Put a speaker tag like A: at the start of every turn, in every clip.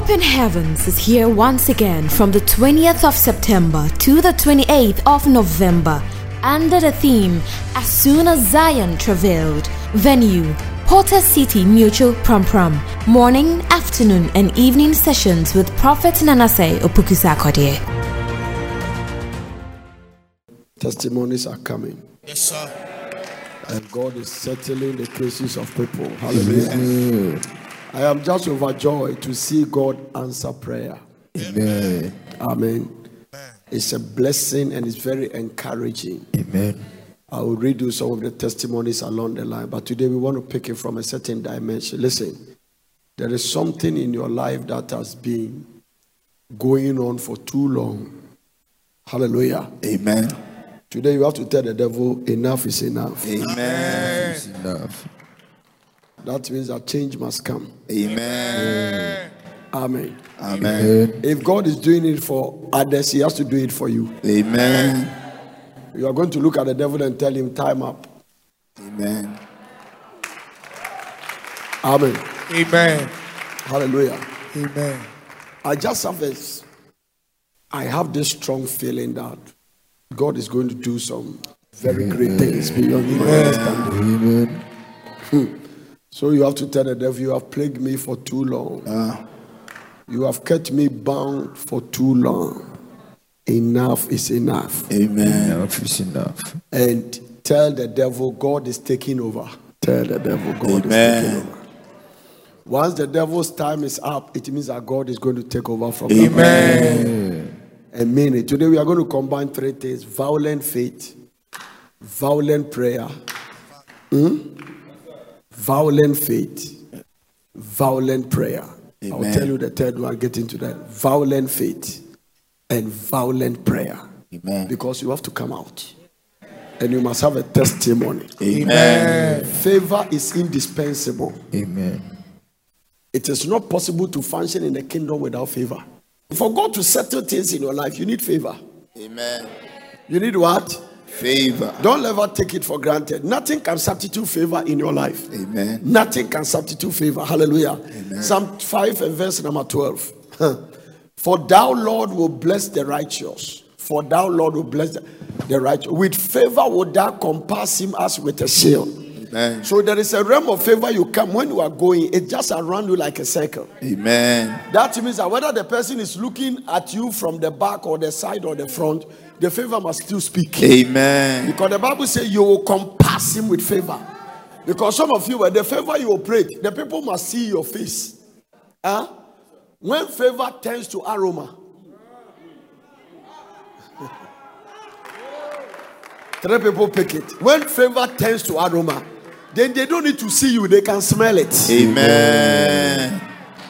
A: Open Heavens is here once again from the 20th of September to the 28th of November under the theme As Soon as Zion Travailed. Venue Porter City Mutual Prampram. Morning, afternoon, and evening sessions with Prophet Nanase Opukusakodie.
B: Testimonies are coming.
C: Yes, sir.
B: And God is settling the cases of people. Hallelujah. I am just overjoyed to see God answer prayer.
D: Amen.
B: Amen. It's a blessing and it's very encouraging.
D: Amen.
B: I will read you some of the testimonies along the line, but today we want to pick it from a certain dimension. Listen, there is something in your life that has been going on for too long. Hallelujah.
D: Amen.
B: Today you have to tell the devil, enough is enough.
D: Amen. It's enough.
B: That means that change must come.
D: Amen.
B: Amen.
D: Amen.
B: If God is doing it for others, He has to do it for you.
D: Amen.
B: You are going to look at the devil and tell him, time up.
D: Amen.
B: Amen.
C: Amen.
B: Hallelujah.
C: Amen.
B: I just have this. I have this strong feeling that God is going to do some very great things beyond my understanding.
D: Amen. Hmm.
B: So you have to tell the devil, you have plagued me for too long.
D: Ah,
B: You have kept me bound for too long. Enough is enough.
D: Amen. Enough is enough.
B: And tell the devil, God is taking over. Tell the devil, God is taking over. Once the devil's time is up, it means that God is going to take over from now.
C: Amen.
B: A minute. Today we are going to combine three things violent faith, violent prayer, hmm? Violent faith, violent prayer. I'll tell you the third one, get into that. Violent faith and violent prayer.
D: Amen.
B: Because you have to come out. And you must have a testimony.
D: Amen.
B: Favor is indispensable.
D: Amen.
B: It is not possible to function in the kingdom without favor. For God to settle things in your life, you need favor.
D: Amen.
B: You need what?
D: Favor.
B: Don't ever take it for granted. Nothing can substitute favor in your life.
D: Amen.
B: Nothing can substitute favor. Hallelujah. Psalm 5 and verse number 12. For thou, Lord, will bless the righteous. For thou, Lord, will bless the, the righteous. With favor will thou compass him as with a shield.
D: Amen.
B: So there is a realm of favor you come when you are going, it just around you like a circle.
D: Amen.
B: That means that whether the person is looking at you from the back or the side or the front, the favor must still speak.
D: Amen.
B: Because the Bible says you will compass him with favor. Because some of you, when the favor you operate, the people must see your face. Huh? When favor turns to aroma, three people pick it. When favor turns to aroma, then they don't need to see you, they can smell it.
D: Amen.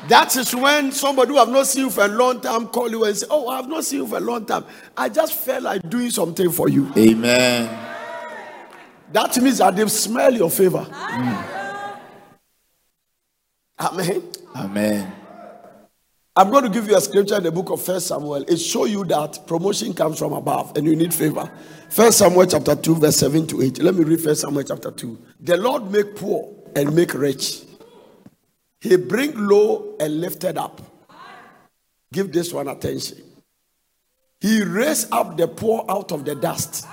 B: That is when somebody who have not seen you for a long time call you and say, Oh, I have not seen you for a long time. I just felt like doing something for you.
D: Amen.
B: That means that they smell your favor. Amen.
D: Amen.
B: I'm going to give you a scripture in the book of First Samuel. It show you that promotion comes from above and you need favor. First Samuel chapter 2, verse 7 to 8. Let me read First Samuel chapter 2. The Lord make poor and make rich. He bring low and lifted up. Give this one attention. He raised up the poor out of the dust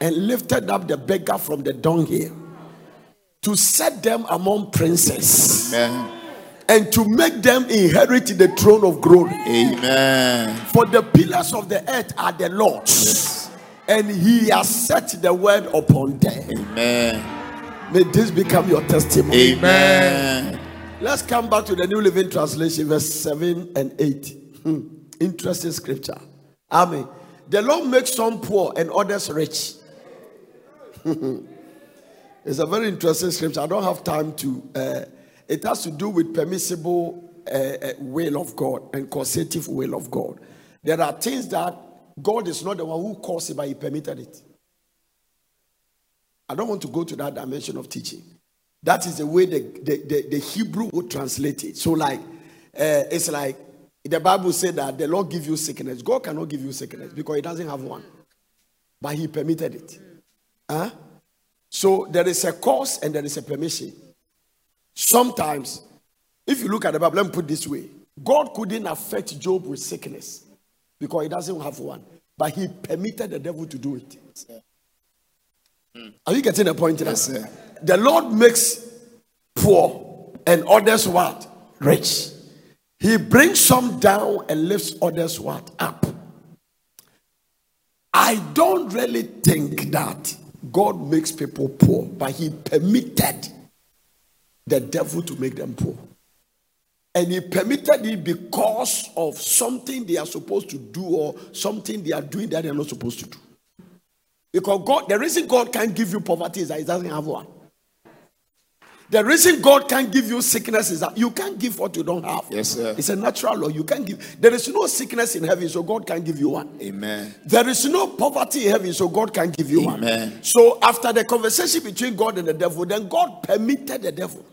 B: and lifted up the beggar from the dunghill to set them among princes
D: Amen.
B: and to make them inherit the throne of glory.
D: Amen.
B: For the pillars of the earth are the Lord's, and He has set the word upon them.
D: Amen.
B: May this become your testimony.
D: Amen.
B: Let's come back to the New Living Translation, verse 7 and 8. Hmm. Interesting scripture. Amen. The Lord makes some poor and others rich. it's a very interesting scripture. I don't have time to. Uh, it has to do with permissible uh, uh, will of God and causative will of God. There are things that God is not the one who caused it, but He permitted it. I don't want to go to that dimension of teaching. That is the way the, the, the, the Hebrew would translate it. So, like, uh, it's like the Bible said that the Lord give you sickness. God cannot give you sickness because He doesn't have one, but He permitted it. Huh? So there is a cause and there is a permission. Sometimes, if you look at the Bible, let me put this way: God couldn't affect Job with sickness because he doesn't have one, but he permitted the devil to do it. Hmm. Are you getting the point?
D: Yes, sir.
B: The Lord makes poor and others what? Rich. He brings some down and lifts others what? Up. I don't really think that God makes people poor, but He permitted the devil to make them poor. And He permitted it because of something they are supposed to do or something they are doing that they are not supposed to do. Because God, the reason God can't give you poverty is that He doesn't have one. The reason God can't give you sickness is that you can't give what you don't have.
D: Yes, sir.
B: It's a natural law. You can't give. There is no sickness in heaven, so God can't give you one.
D: Amen.
B: There is no poverty in heaven, so God can't give you one.
D: Amen.
B: So after the conversation between God and the devil, then God permitted the devil.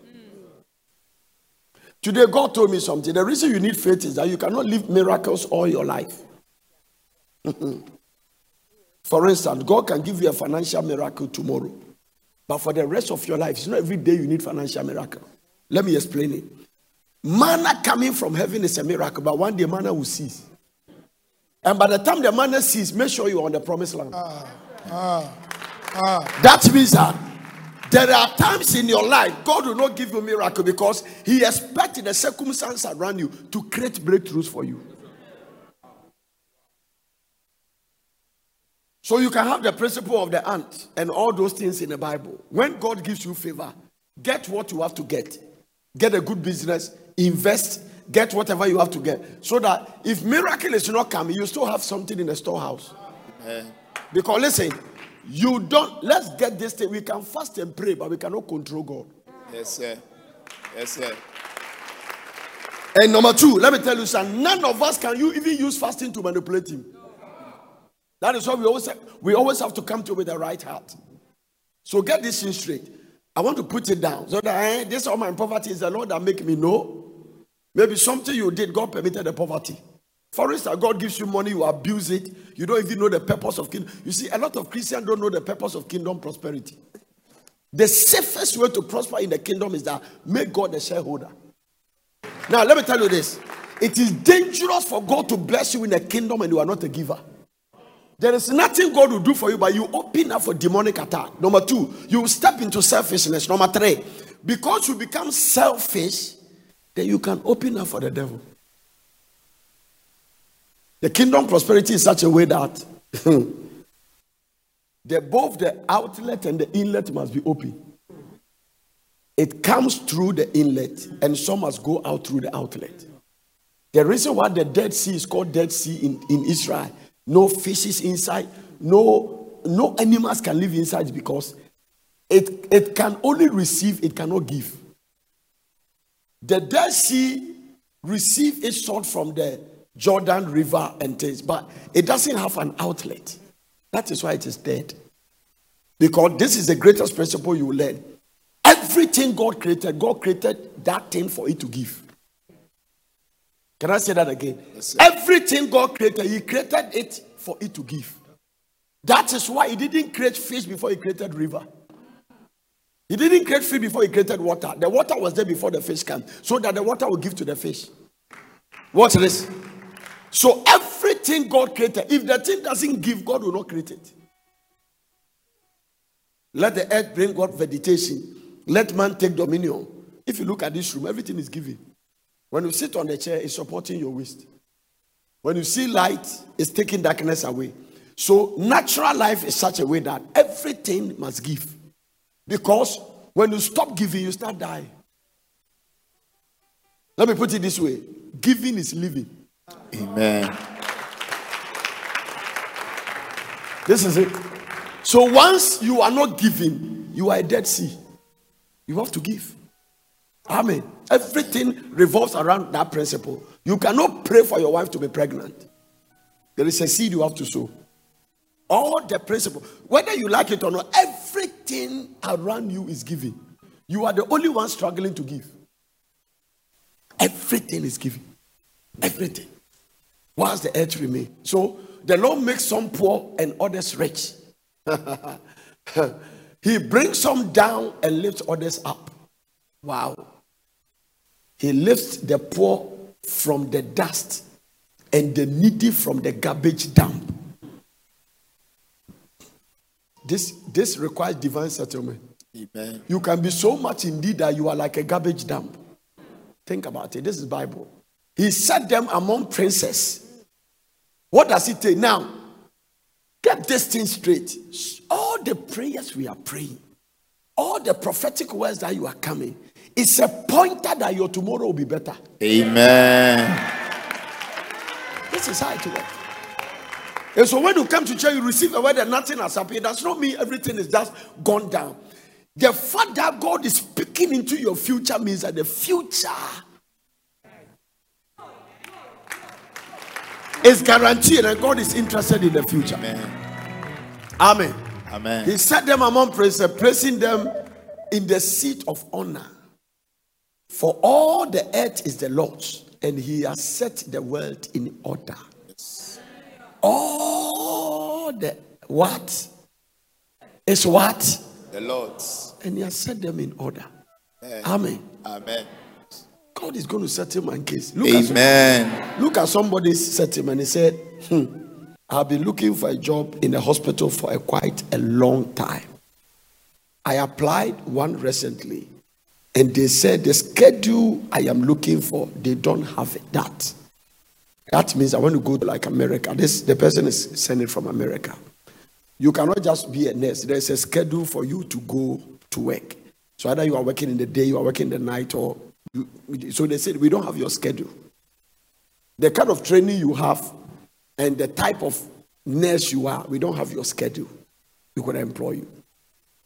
B: Today, God told me something. The reason you need faith is that you cannot live miracles all your life. For instance, God can give you a financial miracle tomorrow, but for the rest of your life, it's not every day you need financial miracle. Let me explain it. Manna coming from heaven is a miracle, but one day manna will cease. And by the time the manna cease, make sure you're on the promised land. Ah, ah, ah. That means that there are times in your life God will not give you miracle because He expects the circumstance around you to create breakthroughs for you. So you can have the principle of the ant and all those things in the Bible. When God gives you favor, get what you have to get. Get a good business, invest, get whatever you have to get. So that if miracle is not coming, you still have something in the storehouse. Eh. Because listen, you don't let's get this thing. We can fast and pray, but we cannot control God.
D: Yes, sir. Yes, sir.
B: And number two, let me tell you something. None of us can you even use fasting to manipulate him. That is why we always we always have to come to with the right heart. So get this in straight. I want to put it down so that eh, this all my poverty is the Lord that make me know. Maybe something you did, God permitted the poverty. For instance, God gives you money, you abuse it. You don't even know the purpose of kingdom. You see, a lot of Christians don't know the purpose of kingdom prosperity. The safest way to prosper in the kingdom is that make God the shareholder. Now, let me tell you this it is dangerous for God to bless you in the kingdom and you are not a giver. There is nothing God will do for you, but you open up for demonic attack. Number two, you step into selfishness. Number three, because you become selfish, then you can open up for the devil. The kingdom prosperity is such a way that the, both the outlet and the inlet must be open. It comes through the inlet, and some must go out through the outlet. The reason why the Dead Sea is called Dead Sea in, in Israel, no fishes inside, no, no animals can live inside because it, it can only receive, it cannot give. The Dead Sea receive its salt from the Jordan River and things, but it doesn't have an outlet. That is why it is dead. Because this is the greatest principle you learn. Everything God created, God created that thing for it to give. Can I say that again?
D: Yes.
B: Everything God created, He created it for it to give. That is why He didn't create fish before He created river. He didn't create fish before He created water. The water was there before the fish came, so that the water will give to the fish. Watch this. So everything God created, if the thing doesn't give, God will not create it. Let the earth bring God vegetation. Let man take dominion. If you look at this room, everything is giving. When you sit on the chair, it's supporting your waist. When you see light, it's taking darkness away. So natural life is such a way that everything must give. Because when you stop giving, you start dying. Let me put it this way giving is living.
D: Amen.
B: This is it. So once you are not giving, you are a dead sea. You have to give. Amen. Everything revolves around that principle. You cannot pray for your wife to be pregnant. There is a seed you have to sow. All the principle, whether you like it or not, everything around you is giving. You are the only one struggling to give. Everything is giving. Everything. Whilst the earth remains. So the Lord makes some poor and others rich. he brings some down and lifts others up. Wow. He lifts the poor from the dust and the needy from the garbage dump. This, this requires divine settlement.
D: Amen.
B: You can be so much indeed that you are like a garbage dump. Think about it. This is Bible. He set them among princes. What does it take now? Get this thing straight. All the prayers we are praying, all the prophetic words that you are coming, it's a pointer that your tomorrow will be better.
D: Amen.
B: This is how it works. And so when you come to church, you receive a word and nothing has happened. That's not mean everything is just gone down. The fact that God is speaking into your future means that the future is guaranteed and God is interested in the future.
D: Amen.
B: Amen.
D: Amen.
B: He set them among princes, placing them in the seat of honor. For all the earth is the Lord's, and he has set the world in order. All the what is what?
D: The Lord's.
B: And he has set them in order. Amen.
D: Amen.
B: God is going to settle my case. Look at,
D: Amen.
B: look at somebody's settlement. He said, hmm, I've been looking for a job in a hospital for a quite a long time. I applied one recently, and they said the schedule I am looking for, they don't have it, that. That means I want to go to like America. This the person is sending from America. You cannot just be a nurse. There's a schedule for you to go to work. So either you are working in the day, you are working the night, or so they said we don't have your schedule. The kind of training you have and the type of nurse you are, we don't have your schedule. We could employ you.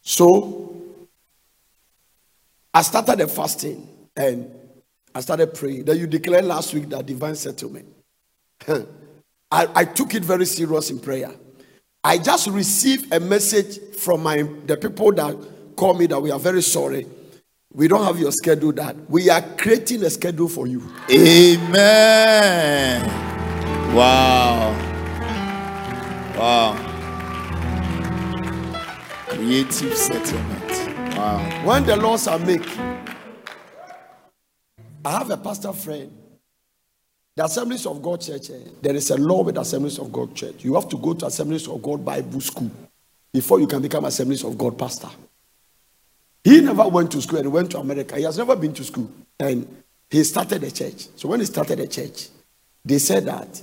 B: So I started the fasting and I started praying. Then you declared last week that divine settlement. I, I took it very serious in prayer. I just received a message from my the people that call me that we are very sorry. We don't have your schedule that we are creating a schedule for you.
D: Amen. Wow. Wow. Creative settlement. Wow.
B: When the laws are made, I have a pastor friend. The Assemblies of God Church, eh, there is a law with Assemblies of God Church. You have to go to Assemblies of God Bible School before you can become Assemblies of God pastor. He never went to school and went to America. He has never been to school. And he started a church. So when he started a church, they said that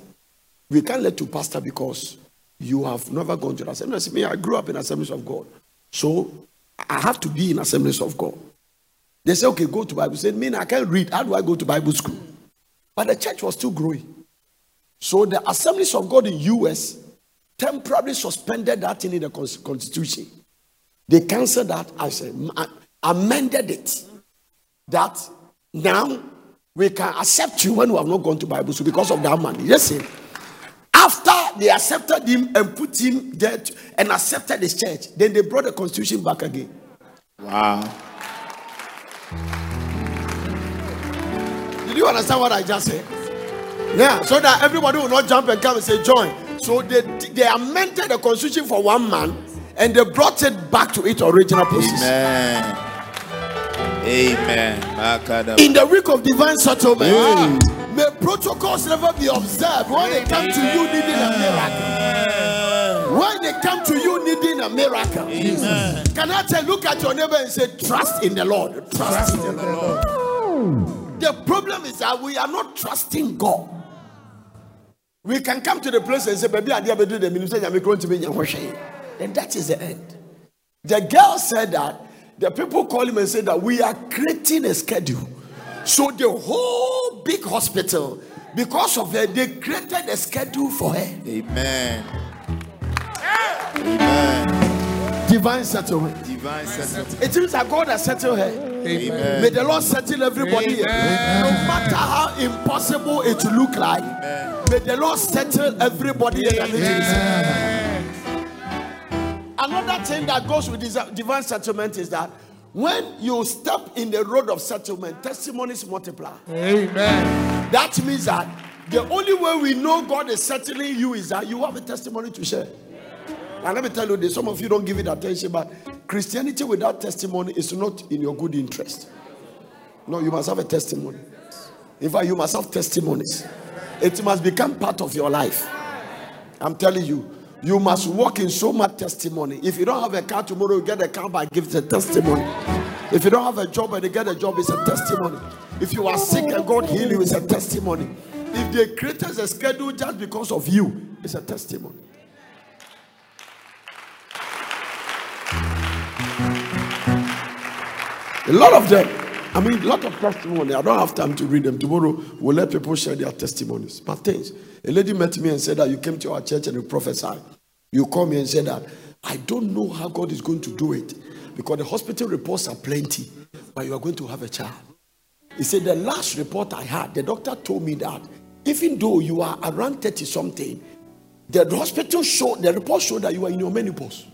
B: we can't let you pastor because you have never gone to the said, me, I grew up in Assemblies of God. So I have to be in Assemblies of God. They said, okay, go to Bible. Said, mean I can't read. How do I go to Bible school? But the church was still growing. So the Assemblies of God in US temporarily suspended that thing in the constitution. They canceled that, I said, uh, amended it. That now we can accept you when we have not gone to Bible school because of that money. Listen, after they accepted him and put him there to- and accepted his church, then they brought the constitution back again.
D: Wow.
B: Did you understand what I just said? Yeah, so that everybody will not jump and come and say join. So they they amended the constitution for one man and they brought it back to its original position.
D: Amen. Amen.
B: In the week of divine settlement, may protocols never be observed when they come to you needing a miracle. When they come to you needing a miracle, can I tell? Look at your neighbor and say, "Trust in the Lord." Trust, in the Lord. The problem is that we are not trusting God. We can come to the place and say, "Baby, I did do the ministry. I'm going to be in Then that is the end. The girl said that the people call him and said that we are creating a schedule. So the whole big hospital, because of her, they created a schedule for her.
D: Amen. Amen.
B: Divine settlement.
D: Divine settlement.
B: It means that God has settled her.
D: Amen.
B: May the Lord settle everybody here. No matter how impossible it look like, may the Lord settle everybody in the name of Jesus. Another thing that goes with this uh, divine settlement is that when you step in the road of settlement, testimonies multiply.
C: Amen.
B: That means that the only way we know God is settling you is that you have a testimony to share. And let me tell you this some of you don't give it attention, but Christianity without testimony is not in your good interest. No, you must have a testimony. In fact, you must have testimonies. It must become part of your life. I'm telling you, you must walk in so much testimony. If you don't have a car tomorrow, you get a car by giving a testimony. If you don't have a job and you get a job, it's a testimony. If you are sick and God heal you, it's a testimony. If they created a schedule just because of you, it's a testimony. A lot of them. I mean, a lot of testimony. I don't have time to read them. Tomorrow, we'll let people share their testimonies. But things. A lady met me and said that you came to our church and you prophesied. You called me and said that I don't know how God is going to do it because the hospital reports are plenty, but you are going to have a child. He said, The last report I had, the doctor told me that even though you are around 30 something, the hospital showed, the report showed that you are in your menopause.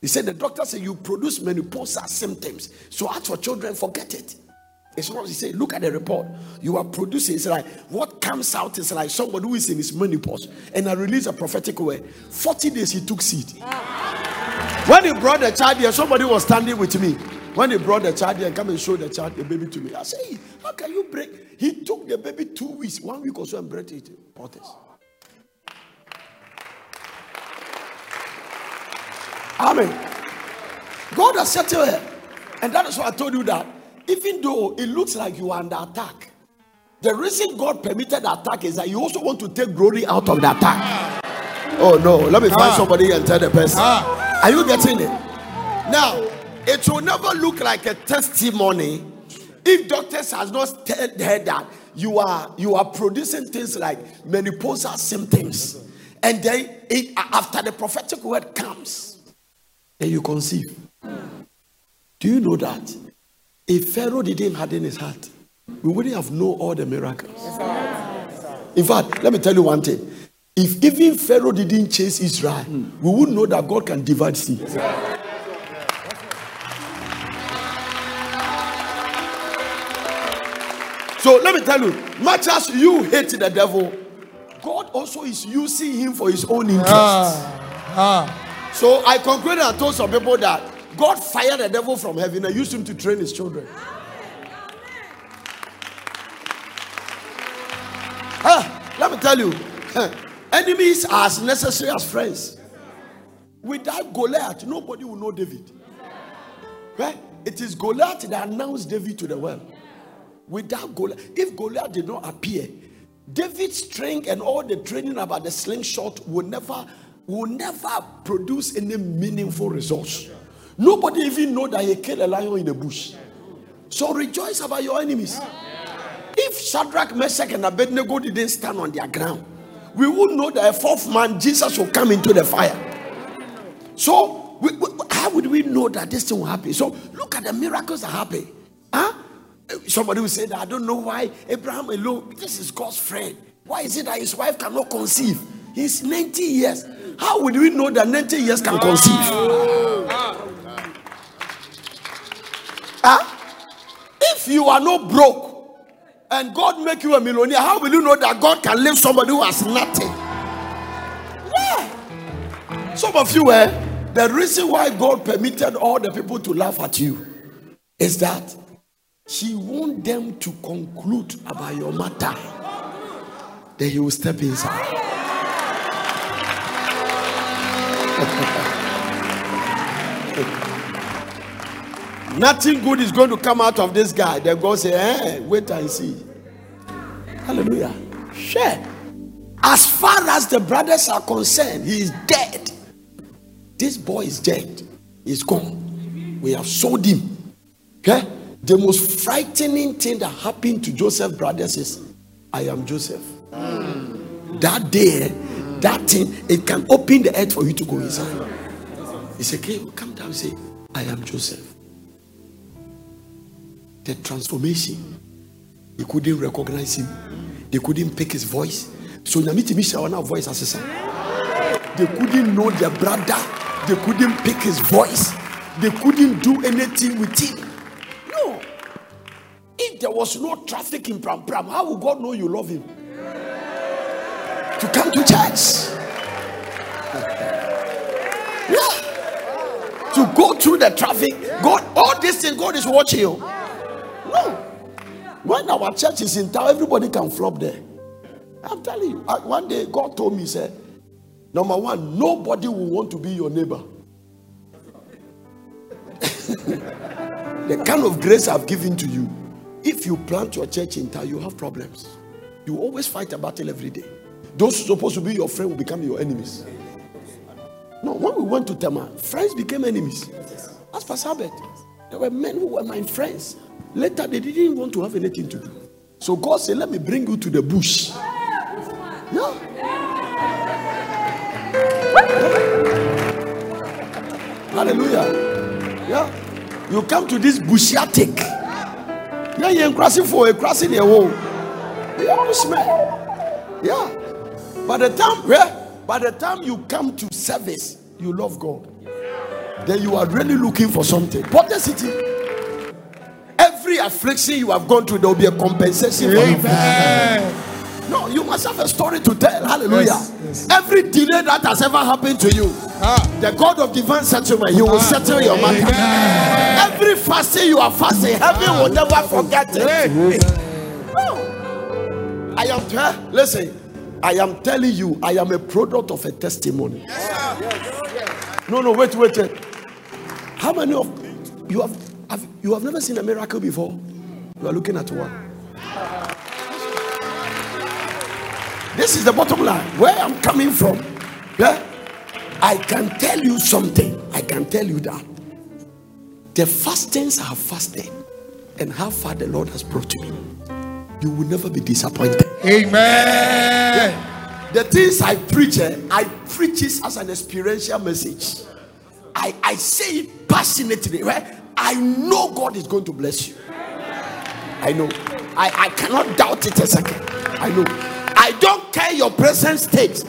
B: He said, The doctor said you produce menopausal symptoms. So, as for children, forget it. It's what he said, look at the report. You are producing, it's like what comes out is like somebody who is in his menopause. And I release a prophetic word. 40 days he took seed. When he brought the child here, somebody was standing with me. When he brought the child here come and show the child, the baby to me, I say, How can you break? He took the baby two weeks, one week or so, and brought it. Potters. Amen. God has settled her. And that is why I told you that even though it looks like you are under attack, the reason God permitted the attack is that you also want to take glory out of the attack. Oh no, let me find
C: Ah.
B: somebody and tell the person.
C: Ah.
B: Are you getting it? Now, it will never look like a testimony if doctors has not tell her that you are you are producing things like menopausal symptoms, and then it, after the prophetic word comes, then you conceive. Do you know that if Pharaoh didn't harden his heart, we wouldn't have known all the miracles. In fact, let me tell you one thing. If even Pharaoh didn't chase Israel, we wouldn't know that God can divide sea. So let me tell you, much as you hate the devil, God also is using him for his own interest.
C: Ah, ah.
B: So I concluded and told some people that God fired the devil from heaven and used him to train his children. Ah, let me tell you, enemies are as necessary as friends. Without Goliath, nobody will know David. Right? It is Goliath that announced David to the world. Without Goliath, if Goliath did not appear, David's strength and all the training about the slingshot would never will never produce any meaningful results. Nobody even know that he killed a lion in the bush. So rejoice about your enemies. If Shadrach, Meshach, and Abednego didn't stand on their ground, we would know that a fourth man, Jesus, will come into the fire. So, we, we- how would we know that this thing will happen? So, look at the miracles that happen. Huh? Somebody will say that I don't know why Abraham alone, this is God's friend. Why is it that his wife cannot conceive? He's 90 years. How would we know that 90 years can conceive? Huh? If you are not broke and God make you a millionaire, how will you know that God can live somebody who has nothing? Yeah. Some of you, eh, the reason why God permitted all the people to laugh at you is that He want them to conclude about your matter. Then He will step inside. Nothing good is going to come out of this guy. Then God say, eh, wait and see. Hallelujah. Share. As far as the brothers are concerned, he is dead. This boy is dead. He's gone. We have sold him. Okay? The most frightening thing that happened to Joseph's brothers is, I am Joseph. That day, that thing, it can open the earth for you to go inside. He said, okay, come down and say, I am Joseph. The transformation. They couldn't recognize him. They couldn't pick his voice. So Nyamiti Misha voice assessor. They couldn't know their brother. They couldn't pick his voice. They couldn't do anything with him. No. If there was no traffic in Prampram, how would God know you love him? To come to church. Yeah. To go through the traffic. God, all these things, God is watching you. No. When our church is in town, everybody can flop there. I'm telling you. One day, God told me, he said, Number one, nobody will want to be your neighbor. the kind of grace I've given to you, if you plant your church in town, you have problems. You always fight a battle every day. Those supposed to be your friend will become your enemies. No, when we went to Tema, friends became enemies. As for Sabbath, there were men who were my friends. Later, they didn't want to have anything to do. So God said, Let me bring you to the bush. Yeah. Hallelujah. Yeah. You come to this bushiatic. Yeah, you're crossing for a crossing a wall. Yeah, bushman. Yeah. By the time, yeah, by the time you come to service, you love God. Then you are really looking for something. What the city? Every affliction you have gone through, there will be a compensation for you. No, you must have a story to tell. Hallelujah.
C: Yes, yes.
B: Every delay that has ever happened to you,
C: Ah.
B: the God of divine settlement, He will settle your matter. Every fasting you are fasting, heaven will never forget it. No. I am, eh, listen, I am telling you, I am a product of a testimony. No, no, wait, wait, wait. How many of you have, have you have never seen a miracle before? You are looking at one. This is the bottom line. Where I'm coming from. Yeah? I can tell you something. I can tell you that. The fastings I have fasted and how far the Lord has brought me. You will never be disappointed.
C: Amen.
B: The things I preach, eh, I preach it as an experiential message. I, I say it passionately, right? I know God is going to bless you. I know. I, I cannot doubt it a second. I know. I don't care your present state.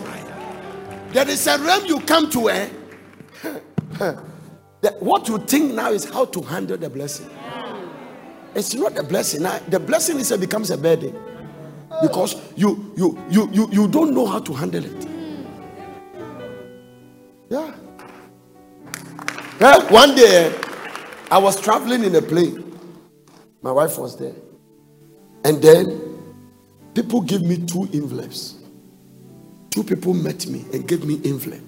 B: There is a realm you come to where what you think now is how to handle the blessing. It's not a blessing. The blessing is it becomes a burden because you you you you you don't know how to handle it. Yeah. Yeah, one day I was traveling in a plane. My wife was there. And then people gave me two envelopes. Two people met me and gave me envelope.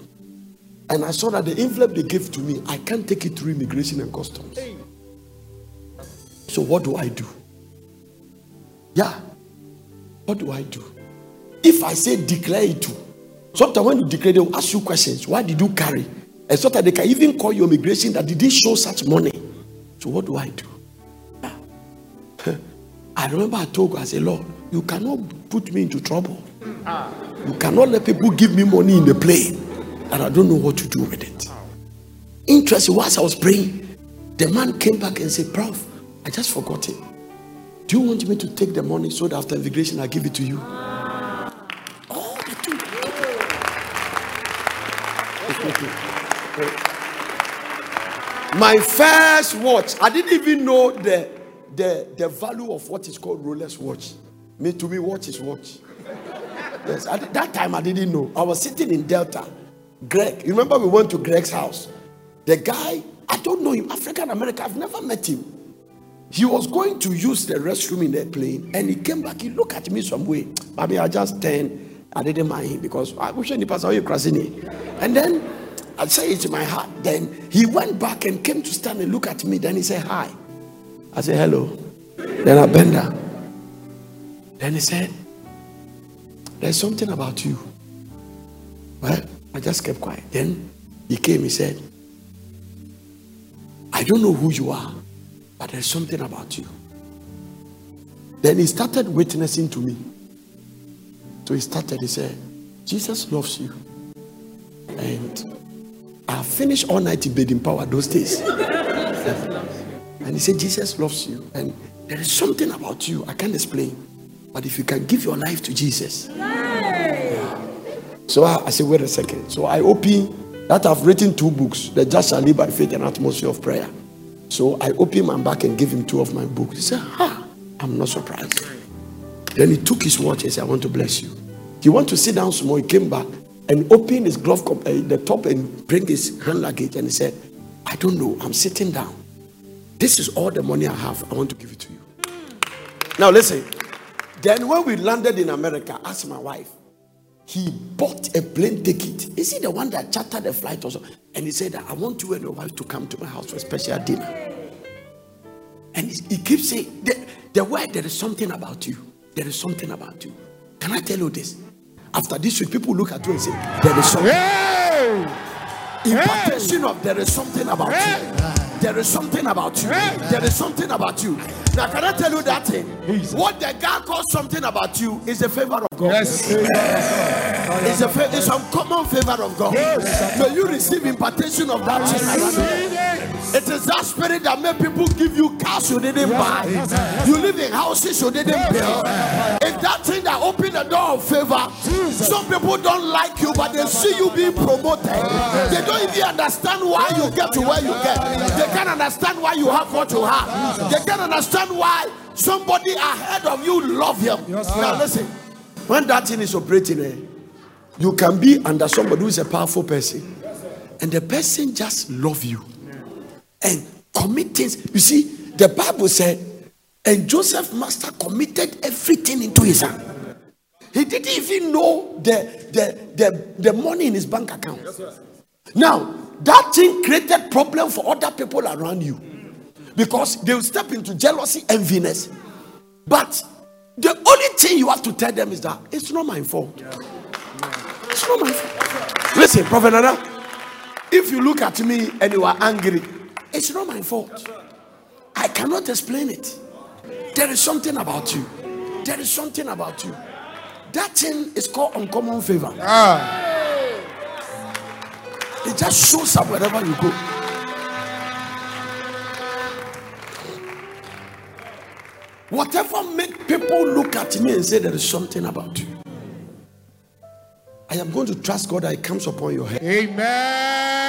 B: And I saw that the envelope they gave to me, I can't take it through immigration and customs. So what do I do? Yeah. What do I do? If I say declare it to, sometimes when you declare, they will ask you questions. Why did you carry? And so that they can even call your immigration that did they show such money? So what do I do? Yeah. I remember I told God, I said, Lord, you cannot put me into trouble. You cannot let people give me money in the plane and I don't know what to do with it. Interesting, whilst I was praying, the man came back and said, Prof, I just forgot it. Do you want me to take the money so that after immigration I give it to you? Ah. Oh, the two. My first watch, I didn't even know the, the, the value of what is called Rolex watch. Me to me, watch is watch. Yes, at that time I didn't know. I was sitting in Delta. Greg, you remember we went to Greg's house? The guy, I don't know him, African American, I've never met him. He was going to use the restroom in the plane and he came back. He looked at me some way. I mean, I just turned. I didn't mind him because I wish any person you crossing it. And then I say it in my heart. Then he went back and came to stand and look at me. Then he said, Hi. I said, Hello. Then I bent down. Then he said, There's something about you. Well, I just kept quiet. Then he came, he said, I don't know who you are, but there's something about you. Then he started witnessing to me. So he started, he said, Jesus loves you. And I finished all night in bed in Power those days. and he said, Jesus loves you. And there is something about you I can't explain. But if you can give your life to Jesus. So I, I said, wait a second. So I open that I've written two books, The Just Shall Live by Faith and Atmosphere of Prayer. So I opened my back and gave him two of my books. He said, Ha, I'm not surprised. Then he took his watch and said, I want to bless you. He went to sit down small. He came back and opened his glove, com- uh, the top, and bring his hand luggage. And he said, I don't know. I'm sitting down. This is all the money I have. I want to give it to you. Now listen. Then when we landed in America, asked my wife, he bought a plane ticket. Is he the one that chartered the flight also? And he said, I want you and your wife to come to my house for a special dinner. And he, he keeps saying, the, the word, there is something about you. There is something about you. Can I tell you this? After this week, people look at you and say, There is something.
C: Hey!
B: Impartation of there is something about you. There is something about you. There is something about you. Now, can I tell you that thing? What the guy calls something about you is the favor of God.
C: Yes.
B: It's a fa- it's uncommon favor of God. Yes. May you receive impartation of that thing around you. It is that spirit that made people give you cars you didn't buy. You live in houses you didn't build. It's that thing that opened the door of favor. Some people don't like you, but they see you being promoted. They don't even understand why you get to where you get. They can't understand why you have what you have. They can't understand why somebody ahead of you love him. Now listen, when that thing is operating, eh, you can be under somebody who is a powerful person, and the person just love you and commit things. You see, the Bible said, and Joseph master committed everything into his hand. He didn't even know the, the, the, the money in his bank account. Now, that thing created problem for other people around you because they will step into jealousy, enviness. But the only thing you have to tell them is that it's not my fault. It's not my fault. Listen, Prophet Nana, if you look at me and you are angry, it's not my fault. I cannot explain it. There is something about you. There is something about you. That thing is called uncommon favor.
C: Ah.
B: It just shows up wherever you go. Whatever make people look at me and say there is something about you. I am going to trust God that it comes upon your head.
C: Amen.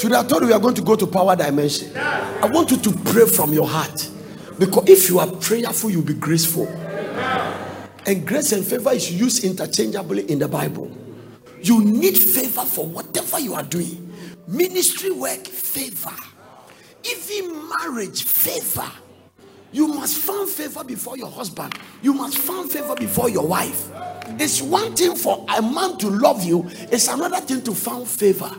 B: Today I told you we are going to go to power dimension. I want you to pray from your heart. Because if you are prayerful, you'll be graceful. And grace and favor is used interchangeably in the Bible. You need favor for whatever you are doing. Ministry work, favor. Even marriage, favor. You must find favor before your husband. You must find favor before your wife. It's one thing for a man to love you, it's another thing to find favor.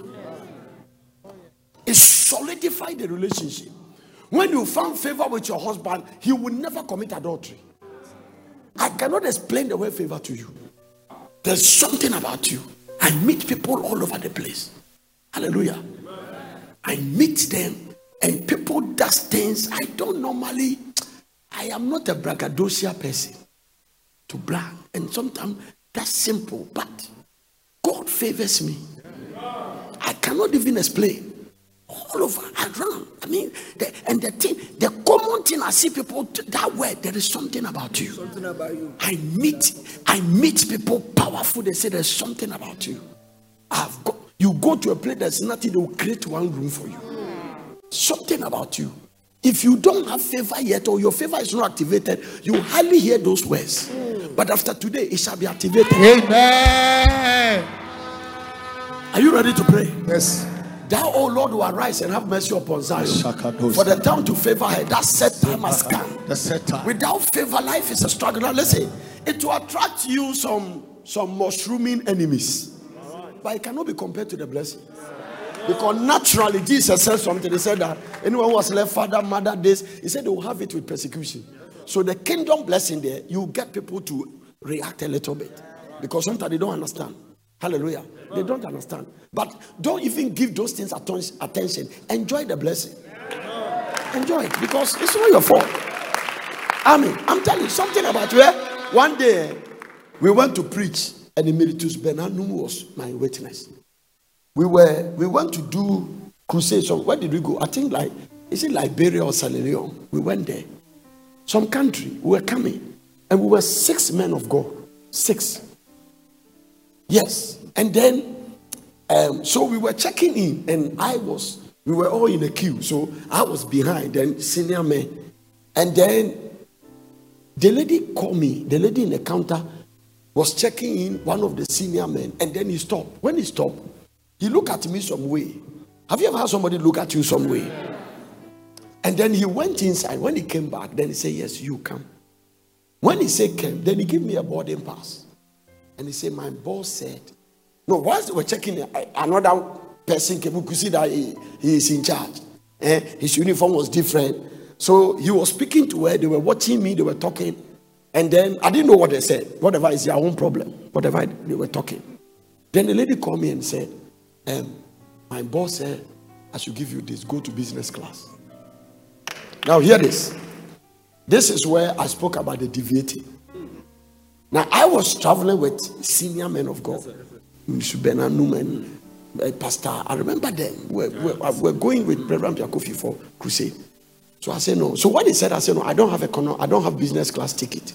B: It solidifies the relationship. When you found favor with your husband, he will never commit adultery. I cannot explain the word favor to you. There's something about you. I meet people all over the place. Hallelujah. I meet them and people does things I don't normally. I am not a braggadocio person to brag. And sometimes that's simple, but God favors me. I cannot even explain. All over, around. I mean, the, and the thing, the common thing I see people t- that word, there is something about you. Something about you. I meet, I meet people powerful. They say there's something about you. I've got. You go to a place there's nothing. They will create one room for you. Something about you. If you don't have favor yet, or your favor is not activated, you hardly hear those words. But after today, it shall be activated.
C: Amen.
B: Are you ready to pray?
C: Yes.
B: Thou, O Lord, will arise and have mercy upon Zion. For the time to favor her, that set time has come.
C: The set time.
B: Without favor, life is a struggle. Now, listen, it will attract you some some mushrooming enemies, but it cannot be compared to the blessing. Because naturally, Jesus said something. He said that anyone who has left father, mother, this, he said they will have it with persecution. So the kingdom blessing there, you get people to react a little bit because sometimes they don't understand. Hallelujah. They don't understand. But don't even give those things atten- attention. Enjoy the blessing. Enjoy it because it's not your fault. I mean, I'm telling you something about you. One day, we went to preach, and Emeritus Benanum was my witness. We were we went to do crusade. So where did we go? I think like is it Liberia or Sierra Leone? We went there. Some country. We were coming, and we were six men of God. Six. Yes, and then um, so we were checking in, and I was we were all in a queue. So I was behind, and senior men, and then the lady called me. The lady in the counter was checking in one of the senior men, and then he stopped. When he stopped, he looked at me some way. Have you ever had somebody look at you some way? And then he went inside. When he came back, then he said, Yes, you come. When he said come, then he gave me a boarding pass. And he said, My boss said, No, they were checking, uh, another person came. We could see that he, he is in charge. Eh? His uniform was different. So he was speaking to her. They were watching me. They were talking. And then I didn't know what they said. Whatever is your own problem. Whatever they were talking. Then the lady called me and said, um, My boss said, I should give you this. Go to business class. Now, hear this. This is where I spoke about the deviating. Now, I was traveling with senior men of God, Mr. Bernard Newman, uh, Pastor. I remember them. We're, we're, we're going with Reverend Kofi for crusade. So I said no. So what he said, I said no. I don't have a I don't have business class ticket.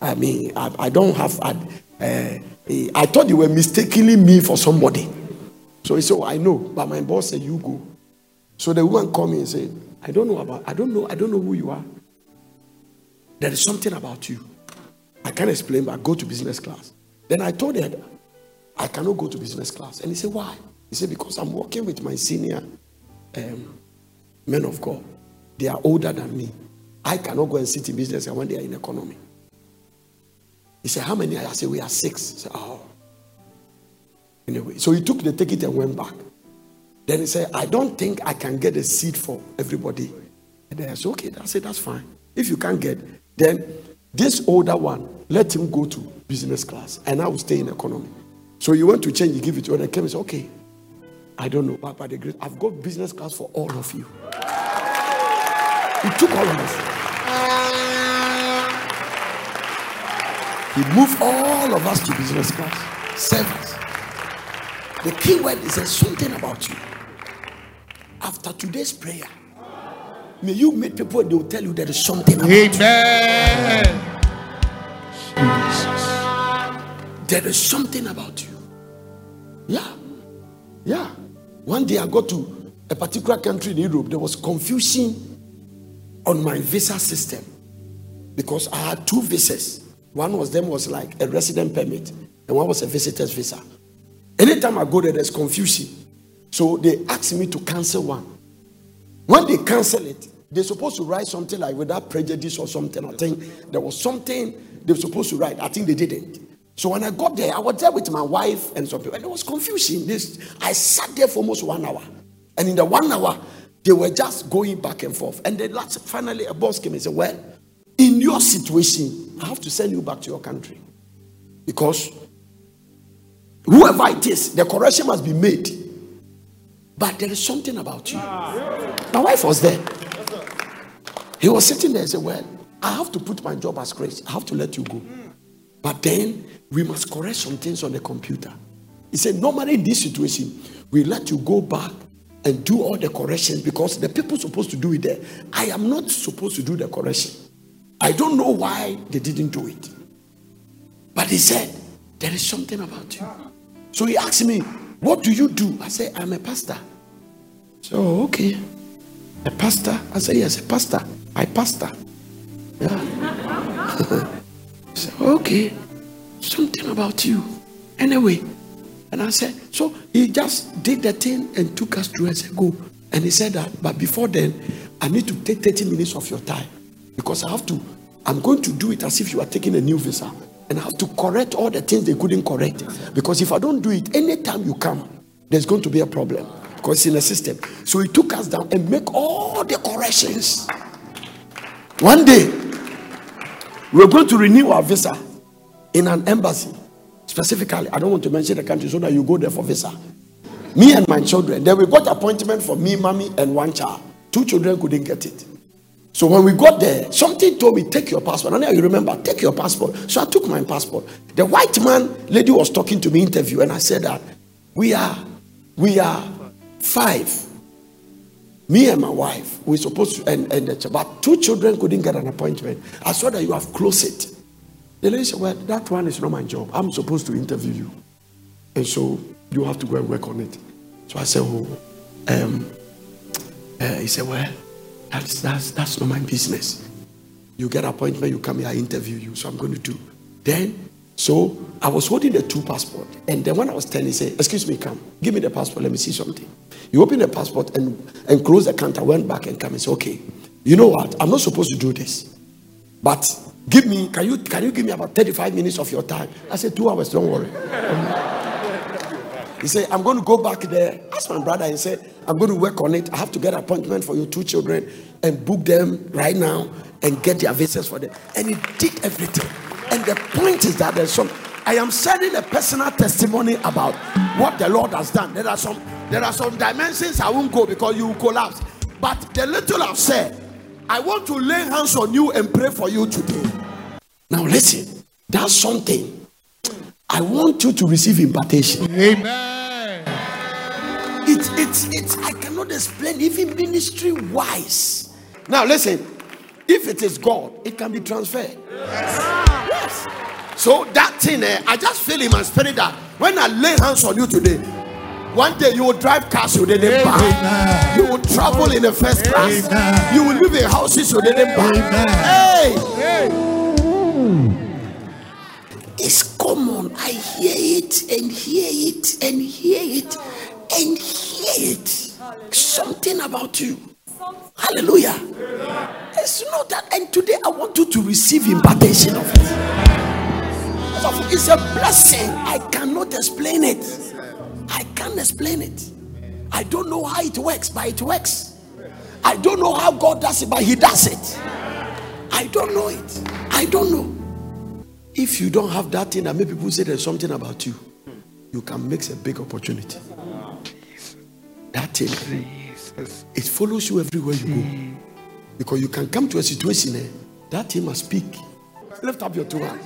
B: I mean, I, I don't have. I, uh, I thought you were mistakenly me for somebody. So he said, oh, I know, but my boss said you go. So the woman called me and said, I don't know about. I don't know. I don't know who you are. There is something about you. I can't explain, but I go to business class. Then I told her, I cannot go to business class. And he said, Why? He said, Because I'm working with my senior um, men of God. They are older than me. I cannot go and sit in business when they are in economy. He said, How many? I said, We are six. He said, Oh. Anyway, so he took the ticket and went back. Then he said, I don't think I can get a seat for everybody. And then I said, Okay, I said, That's fine. If you can't get, then this older one, let him go to business class and I will stay in economy. So you want to change, you give it to her. And came and said, Okay, I don't know, but by the grace, I've got business class for all of you. He took all of us. He moved all of us to business class. Servers. The key word is there's something about you. After today's prayer, may you meet people, they will tell you there is something about
C: Amen.
B: you. There is something about you. Yeah. Yeah. One day I got to a particular country in Europe, there was confusion on my visa system because I had two visas. One was them was like a resident permit, and one was a visitor's visa. Anytime I go there, there's confusion. So they asked me to cancel one. When they cancel it, they're supposed to write something like without prejudice or something. I think there was something they were supposed to write. I think they didn't. So when I got there, I was there with my wife and some people, and it was confusing. This I sat there for almost one hour. And in the one hour, they were just going back and forth. And then last, finally, a boss came and said, Well, in your situation, I have to send you back to your country. Because whoever it is, the correction must be made. But there is something about you. Ah. My wife was there. He was sitting there and said, Well, I have to put my job as grace. I have to let you go. But then we must correct some things on the computer. He said, Normally in this situation, we let you go back and do all the corrections because the people supposed to do it there. I am not supposed to do the correction. I don't know why they didn't do it. But he said, There is something about you. So he asked me, What do you do? I said, I'm a pastor. So, okay. A pastor? I said, Yes, a pastor. I pastor. Yeah. said, Okay. Something about you. Anyway, and I said, so he just did the thing and took us through and said, go. And he said that, but before then, I need to take 30 minutes of your time because I have to, I'm going to do it as if you are taking a new visa. And I have to correct all the things they couldn't correct. Because if I don't do it, anytime you come, there's going to be a problem because it's in the system. So he took us down and make all the corrections. One day, we we're going to renew our visa in an embassy. Specifically, I don't want to mention the country so that you go there for visa. Me and my children. Then we got appointment for me, mommy, and one child. Two children couldn't get it. So when we got there, something told me, take your passport. And now you remember, take your passport. So I took my passport. The white man lady was talking to me interview, and I said that we are we are five. Me and my wife, we're supposed to and, and the child, but two children couldn't get an appointment. I saw that you have closed it. The lady said, Well, that one is not my job. I'm supposed to interview you. And so you have to go and work on it. So I said, Oh, um, uh, he said, Well, that's, that's, that's not my business. You get appointment, you come here, I interview you. So I'm going to do. Then So I was holding the two passport, and then when I was telling, he said, "Excuse me, come, give me the passport. Let me see something." He opened the passport and and closed the counter. Went back and came and said, "Okay, you know what? I'm not supposed to do this, but give me. Can you can you give me about 35 minutes of your time?" I said, two hours. Don't worry." He said, I'm going to go back there. Ask my brother and said, I'm going to work on it. I have to get appointment for your two children and book them right now and get their visas for them. And he did everything. And the point is that there's some I am sharing a personal testimony about what the Lord has done. There are some there are some dimensions I won't go because you will collapse. But the little I've said, I want to lay hands on you and pray for you today. Now listen, that's something. I want you to receive impartation.
C: Amen.
B: It's it's it's I cannot explain even ministry wise. Now listen, if it is God, it can be transferred. Yes. So that thing, eh, I just feel in my spirit that when I lay hands on you today, one day you will drive cars you didn't buy. You will travel in the first class.
C: Amen.
B: You will live in houses you didn't buy. Hey,
C: Hey.
B: it's common. I hear it and hear it and hear it and hear it. Something about you. Hallelujah. It's not that. And today I want you to receive impartation of it. It's a blessing. I cannot explain it. I can't explain it. I don't know how it works, but it works. I don't know how God does it, but He does it. I don't know it. I don't know. If you don't have that thing that make people say there's something about you, you can miss a big opportunity. That thing, it follows you everywhere you go. Because you can come to a situation, eh, that he must speak. Lift up your two hands.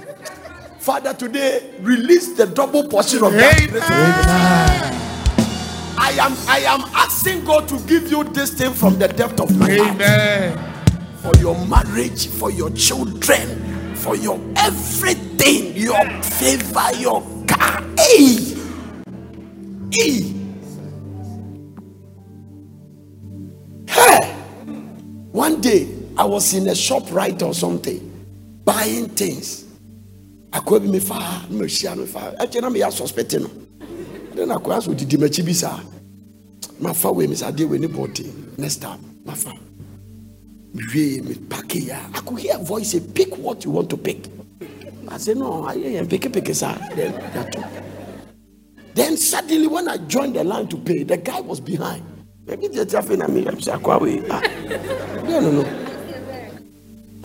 B: Father, today release the double portion of that. I am I am asking God to give you this thing from the depth of my heart for your marriage, for your children, for your everything, your favor, your car. Hey, hey, hey. One day I was in a shop right or something, buying things. I could be me fa, me share me fa. Actually, I'm here suspecting. no. Then I could ask what did you make bisa. My fa we miss I deal with anybody. Next time, my fa. Me me pack it. I could hear a voice say, pick what you want to pick. I said, no, I am pick it, pick it, sir. Then, too. then suddenly, when I joined the line to pay, the guy was behind. Me. Saying, "Akwawe." Ah. No, no, no.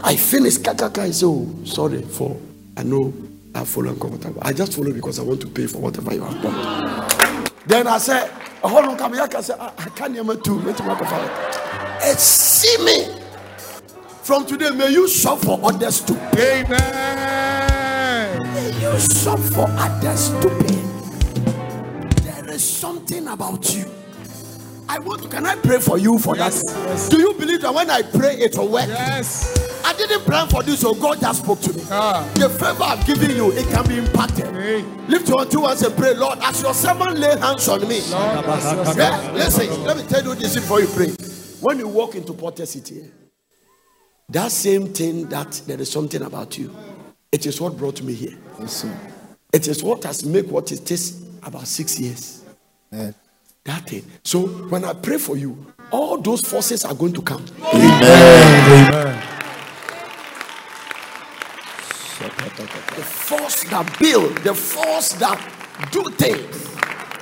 B: I finished kakaka. I said, oh, sorry for, I know I follow uncomfortable. I just follow because I want to pay for whatever you have bought. Then I said, hold on, come here. I said, I I can't hear me too. Work for it. Eh, See me. From today, may you shop for others to pay.
C: Amen.
B: May you shop for others to pay. There is something about you. I want. Can I pray for you for
C: Yes,
B: that?
C: yes.
B: Do you believe that when I pray, it will work?
C: Yes.
B: I didn't plan for this, so God just spoke to me.
C: Ah.
B: The favor I've given you, it can be impacted.
C: Hey.
B: Lift your two hands and pray, Lord, as your servant lay hands on me.
C: Lord,
B: Yeah, listen, let me tell you this before you pray. When you walk into Potter's City, that same thing that there is something about you, it is what brought me here. It is what has made what it takes about six years. That thing. So when I pray for you, all those forces are going to come.
C: Amen.
B: The force that build, the force that do things.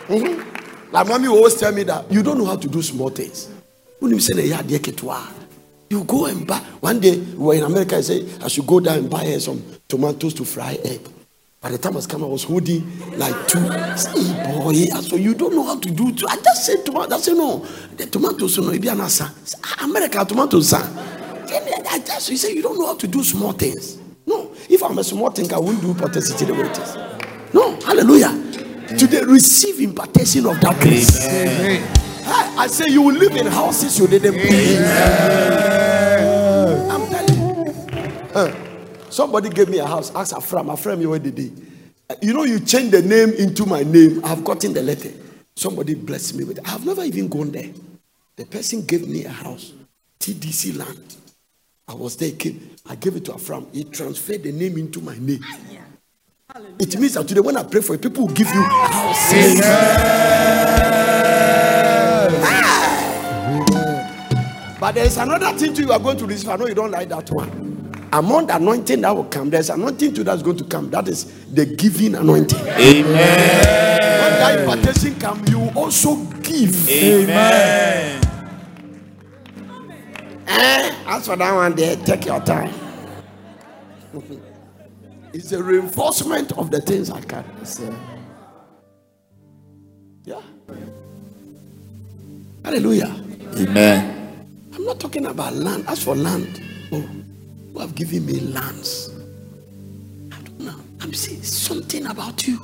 B: Mhm. Like mommy always tell me that you don't know how to do small things. When you say that, you go and buy. One day we were in America, I say I should go down and buy some tomatoes to fry egg. By the time I was coming, I was holding like two. "Hey, boy, so you don't know how to do. I just said tomato. I said no, the tomatoes no, be an answer. "Ah, America tomatoes, sir. I just you say you don't know how to do small things. No, if I'm a small thing, I won't do potency the way it is. No, hallelujah. Today, receive impartation of that grace. I, I say you will live in houses you didn't pay. I'm telling you. Uh, somebody gave me a house. Ask a friend. You where did he? You know, you change the name into my name. I've gotten the letter. Somebody blessed me with. it. I've never even gone there. The person gave me a house, TDC land. I was there. Came. I gave it to a friend. He transferred the name into my name. It means that today when I pray for you, people will give you houses. Ah! But there is another thing too you are going to receive. I know you don't like that one. Among the anointing that will come, there's anointing too that's going to come. That is the giving anointing.
D: Amen.
B: When that impartation come, you also give.
D: Amen.
B: Eh? As for that one, there, take your time. it's a reinforcement of the things I can say. Yeah. Hallelujah.
D: Amen.
B: I'm not talking about land. As for land, oh, who have given me lands? I don't know. I'm saying something about you.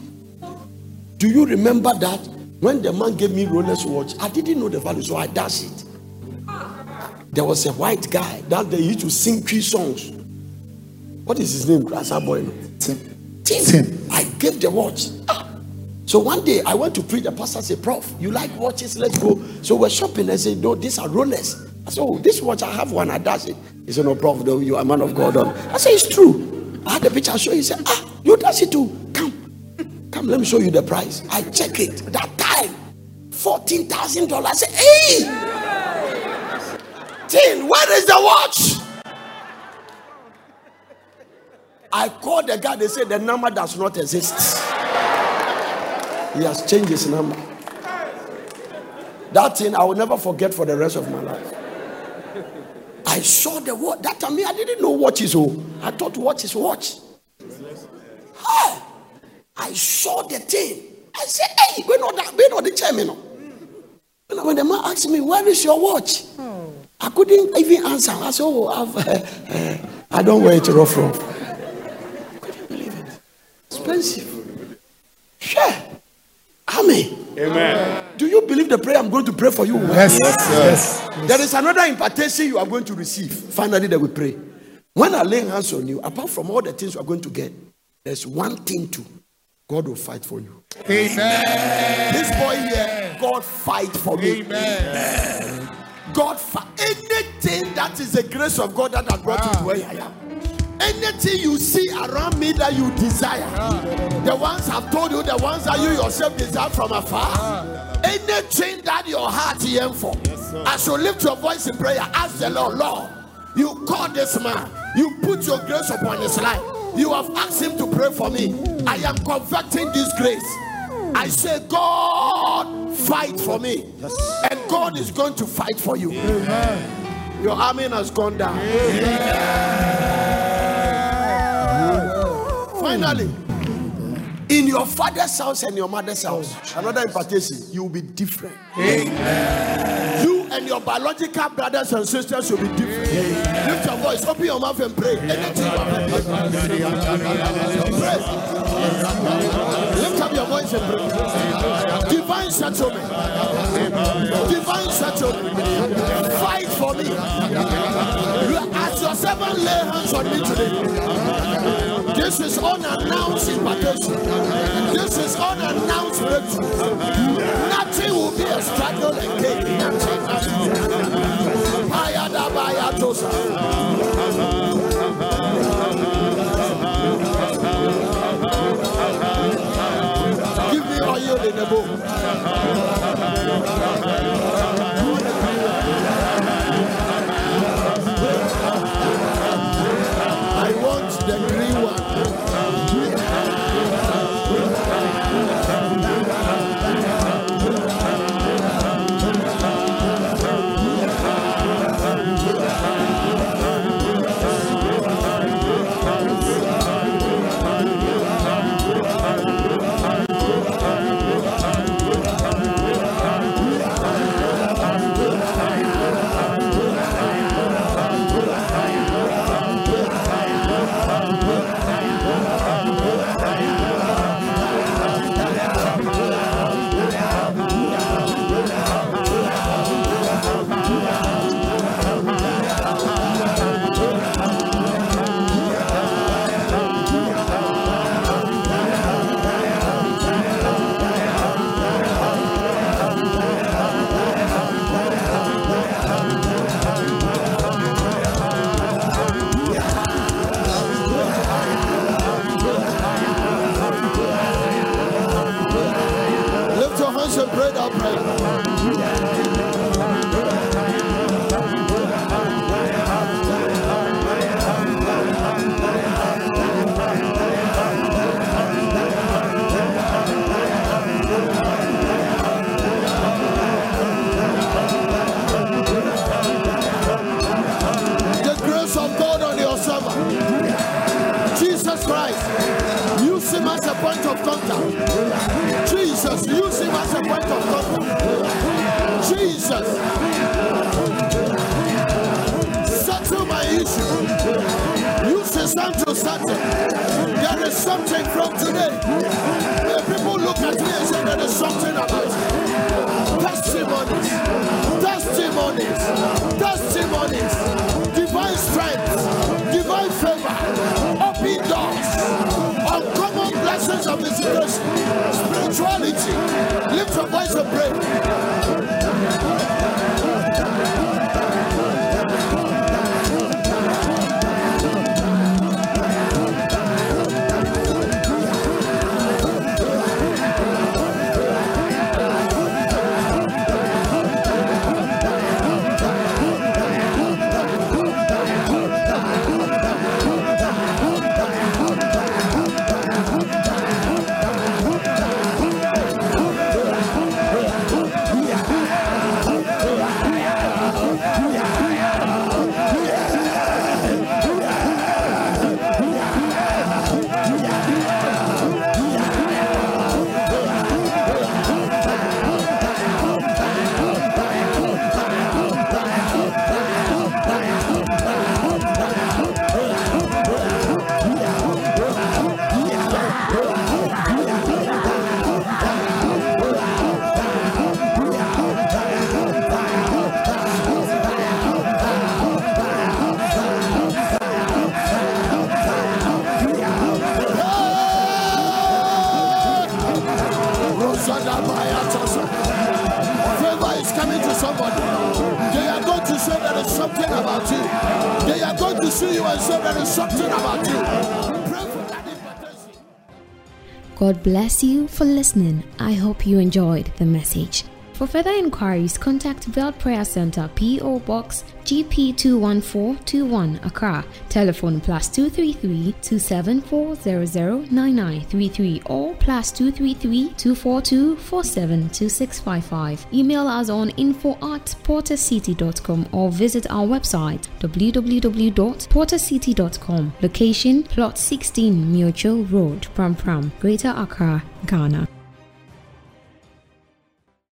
B: Do you remember that when the man gave me Rolex watch, I didn't know the value, so I dashed it. There was a white guy that they used to sing three songs. What is his name? Grasser boy.
D: Tim.
B: Tim. I gave the watch. So one day I went to preach. The pastor said, Prof, you like watches? Let's go. So we're shopping. I said, No, these are Rolex. I said, Oh, this watch, I have one. I dash it. He said, No, though, you are a man of God. I said, It's true. I had the picture. I show. He said, Ah, you dash it too. Come. Come, let me show you the price. I check it. That time, $14,000. I said, Hey! Tin, where is the watch? I called the guy, they said the number does not exist. He has changed his number. That thing I will never forget for the rest of my life. I saw the watch. That time I didn't know watches. Oh, I thought watch is watch. Hey, I saw the thing. I said, "Hey, we know that. We know the chairman." When, the man asked me, "Where is your watch?" I couldn't even answer. I said, "Oh, I've, uh, I don't wear it rough rough." Couldn't believe it. Expensive. Sure. Amen.
D: Amen.
B: Do you believe the prayer I'm going to pray for you?
C: Yes.
D: Yes, sir.
B: There is another impartation you are going to receive. Finally, that we pray. When I lay hands on you, apart from all the things you are going to get, there's one thing too. God will fight for you.
C: Amen.
B: This boy here, God fight for me.
C: Amen.
B: God fight anything that is the grace of God that has brought you to where I am. Anything you see around me that you desire, the ones I've told you, the ones that you yourself desire from afar, anything that your heart yearns for, as you lift your voice in prayer, ask the Lord, Lord, you call this man, you put your grace upon his life, you have asked him to pray for me. I am converting this grace. I say, God, fight for me, and God is going to fight for you. Your army has gone down. Finally, in your father's house and your mother's house, another impartation, you will be different. You and your biological brothers and sisters will be different. Lift your voice, open your mouth and pray. Anything Pray. Lift up your voice and pray. Divine settlement. Divine settlement. Fight for me. As your servant lay hands on me today. This is unannounced impartation. This is unannounced breakthrough. Nothing will be a struggle
A: God bless you for listening. I hope you enjoyed the message. For further inquiries, contact Bethel Prayer Center, P.O. Box GP21421, Accra. Telephone plus 233 274 009933 or plus 233 242 472655. Email us on info at portercity.com or visit our website www.portercity.com. Location Plot 16 Mutual Road, Prampram, Greater Accra, Ghana.